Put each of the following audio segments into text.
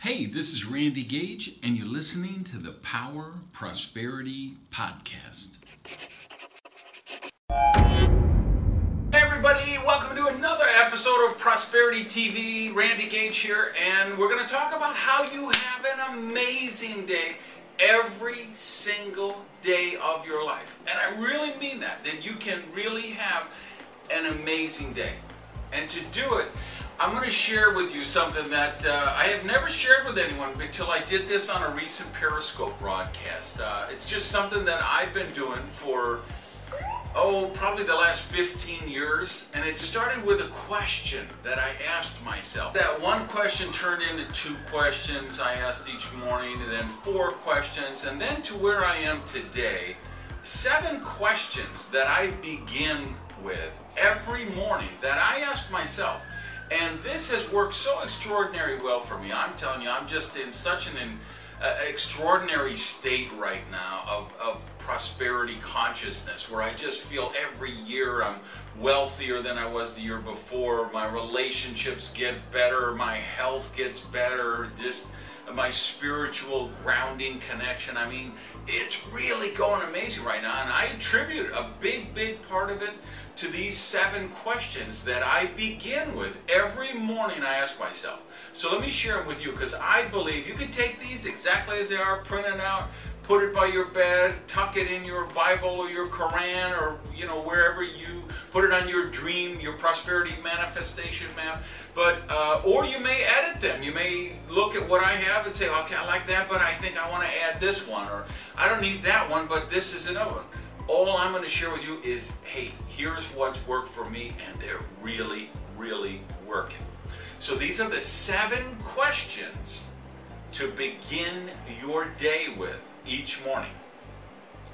Hey, this is Randy Gage, and you're listening to the Power Prosperity Podcast. Hey, everybody, welcome to another episode of Prosperity TV. Randy Gage here, and we're going to talk about how you have an amazing day every single day of your life. And I really mean that, that you can really have an amazing day. And to do it, I'm going to share with you something that uh, I have never shared with anyone until I did this on a recent Periscope broadcast. Uh, it's just something that I've been doing for, oh, probably the last 15 years. And it started with a question that I asked myself. That one question turned into two questions I asked each morning, and then four questions, and then to where I am today, seven questions that I begin with every morning that I ask myself. And this has worked so extraordinarily well for me. I'm telling you, I'm just in such an uh, extraordinary state right now of, of prosperity consciousness where I just feel every year I'm wealthier than I was the year before. My relationships get better, my health gets better, this my spiritual grounding connection. I mean, it's really going amazing right now. And I attribute a big, big part of it to these seven questions that I begin with every morning I ask myself. So let me share them with you because I believe you can take these exactly as they are, print it out, put it by your bed, tuck it in your Bible or your Quran or you know wherever you put it on your dream, your prosperity manifestation map. But uh, or you may edit them. You may look at what I have and say, okay, I like that, but I think I want to add this one, or I don't need that one, but this is another one. All I'm going to share with you is, hey, here's what's worked for me, and they're really, really working. So these are the seven questions to begin your day with each morning.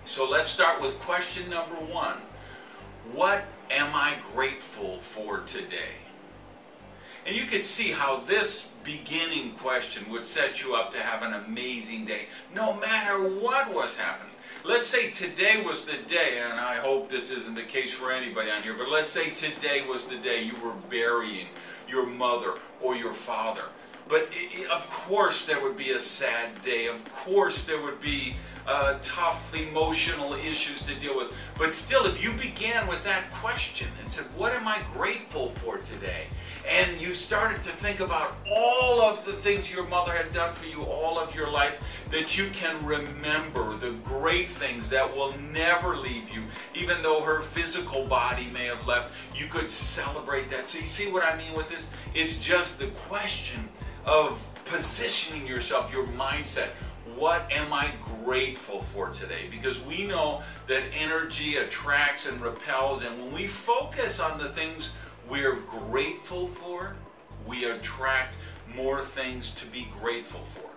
So let's start with question number one. What am I grateful for today? And you could see how this beginning question would set you up to have an amazing day, no matter what was happening. Let's say today was the day, and I hope this isn't the case for anybody on here, but let's say today was the day you were burying your mother or your father. But of course, there would be a sad day. Of course, there would be uh, tough emotional issues to deal with. But still, if you began with that question and said, What am I grateful for today? And you started to think about all of the things your mother had done for you all of your life, that you can remember the great things that will never leave you, even though her physical body may have left, you could celebrate that. So, you see what I mean with this? It's just the question of positioning yourself, your mindset. What am I grateful for today? Because we know that energy attracts and repels, and when we focus on the things we're grateful for, we attract more things to be grateful for.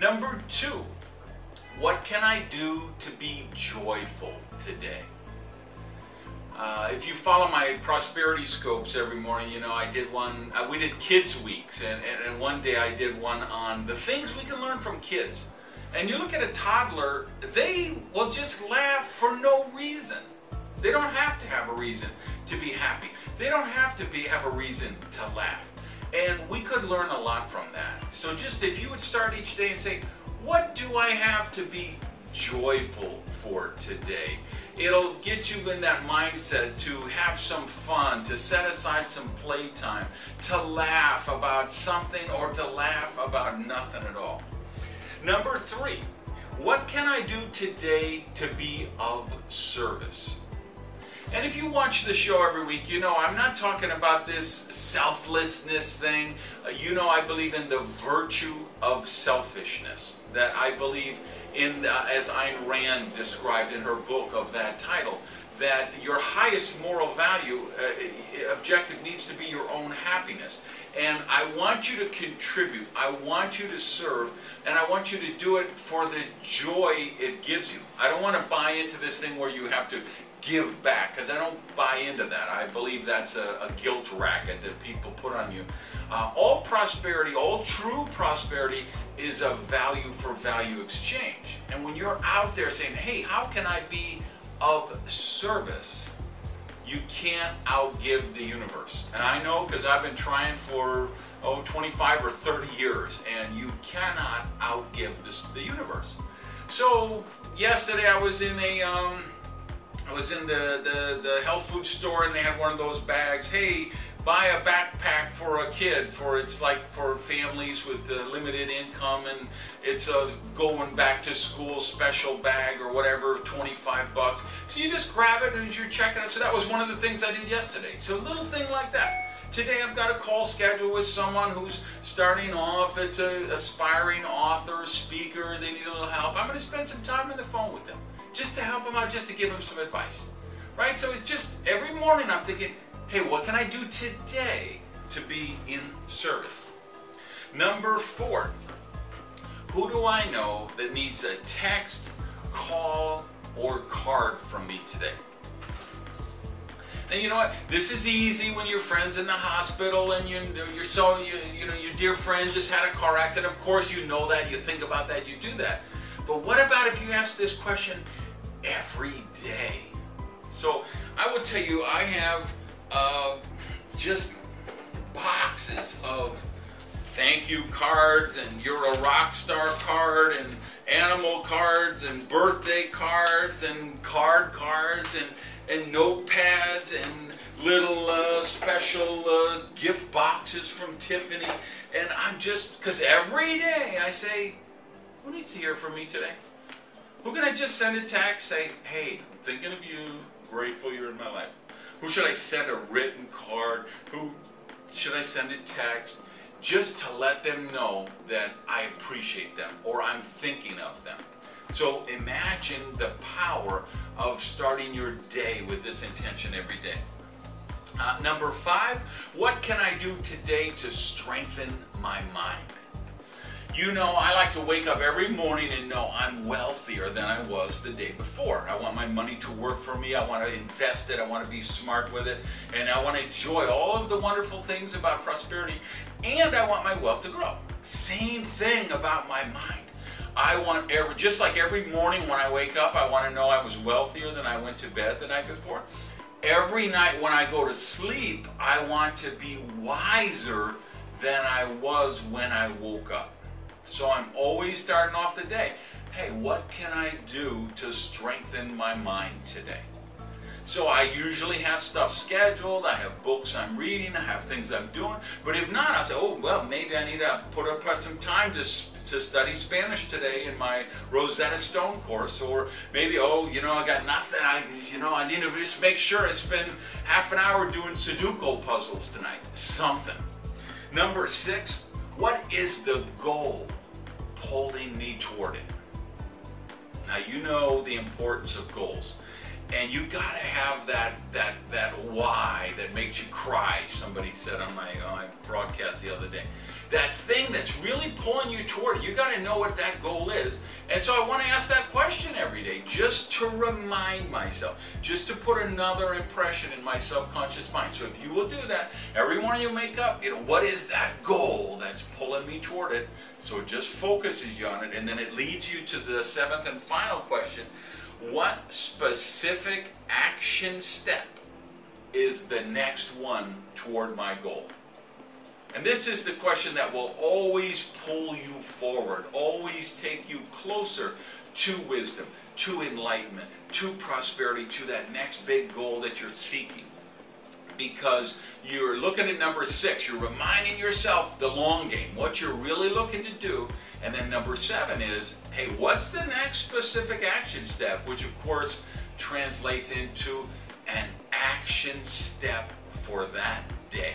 Number two, what can I do to be joyful today? Uh, if you follow my prosperity scopes every morning, you know I did one. Uh, we did kids weeks, and, and, and one day I did one on the things we can learn from kids. And you look at a toddler, they will just laugh for no reason. They don't have to have a reason to be happy. They don't have to be have a reason to laugh. And we could learn a lot from that. So just if you would start each day and say, what do I have to be joyful for today? It'll get you in that mindset to have some fun, to set aside some playtime, to laugh about something or to laugh about nothing at all. Number three, what can I do today to be of service? And if you watch the show every week, you know I'm not talking about this selflessness thing. Uh, you know I believe in the virtue of selfishness. That I believe in, uh, as Ayn Rand described in her book of that title, that your highest moral value uh, objective needs to be your own happiness. And I want you to contribute. I want you to serve. And I want you to do it for the joy it gives you. I don't want to buy into this thing where you have to give back because I don't buy into that. I believe that's a, a guilt racket that people put on you. Uh, all prosperity, all true prosperity is a value for value exchange. And when you're out there saying, hey, how can I be of service? You can't outgive the universe. And I know because I've been trying for oh, 25 or 30 years, and you cannot outgive this, the universe. So yesterday I was in a, um, I was in the, the, the health food store and they had one of those bags. Hey, buy a backpack for a kid for it's like for families with uh, limited income and it's a going back to school special bag or whatever 25 bucks. So you just grab it and you're checking it. So that was one of the things i did yesterday. So a little thing like that. Today i've got a call scheduled with someone who's starting off. It's an aspiring author speaker. They need a little help. I'm going to spend some time on the phone with them just to help him out just to give him some advice right so it's just every morning i'm thinking hey, what can I do today to be in service? Number four, who do I know that needs a text, call, or card from me today? And you know what? This is easy when your friend's in the hospital and you, you're so you, you know your dear friend just had a car accident. Of course, you know that. You think about that. You do that. But what about if you ask this question every day? So I will tell you, I have uh, just boxes of thank you cards and you're a rock star card and animal cards and birthday cards and card cards and, and notepads and little uh, special uh, gift boxes from Tiffany. And I'm just, because every day I say, who needs to hear from me today? Who can I just send a text, say, hey, I'm thinking of you, grateful you're in my life. Who should I send a written card? Who should I send a text? Just to let them know that I appreciate them or I'm thinking of them. So imagine the power of starting your day with this intention every day. Uh, number five, what can I do today to strengthen my mind? You know, I like to wake up every morning and know I'm wealthier than I was the day before. I want my money to work for me. I want to invest it. I want to be smart with it. And I want to enjoy all of the wonderful things about prosperity. And I want my wealth to grow. Same thing about my mind. I want every, just like every morning when I wake up, I want to know I was wealthier than I went to bed the night before. Every night when I go to sleep, I want to be wiser than I was when I woke up. So I'm always starting off the day. Hey, what can I do to strengthen my mind today? So I usually have stuff scheduled. I have books I'm reading. I have things I'm doing. But if not, I say, oh well, maybe I need to put up some time to to study Spanish today in my Rosetta Stone course, or maybe oh, you know, I got nothing. I you know, I need to just make sure I spend half an hour doing Sudoku puzzles tonight. Something. Number six, what is the goal pulling me toward it? Now you know the importance of goals. And you gotta have that that that why that makes you cry, somebody said on my, on my broadcast the other day that thing that's really pulling you toward it. You got to know what that goal is. And so I want to ask that question every day just to remind myself, just to put another impression in my subconscious mind. So if you will do that, every morning you make up, you know, what is that goal that's pulling me toward it? So it just focuses you on it. And then it leads you to the seventh and final question What specific action step is the next one toward my goal? And this is the question that will always pull you forward, always take you closer to wisdom, to enlightenment, to prosperity, to that next big goal that you're seeking. Because you're looking at number six, you're reminding yourself the long game, what you're really looking to do. And then number seven is, hey, what's the next specific action step? Which, of course, translates into an action step for that day.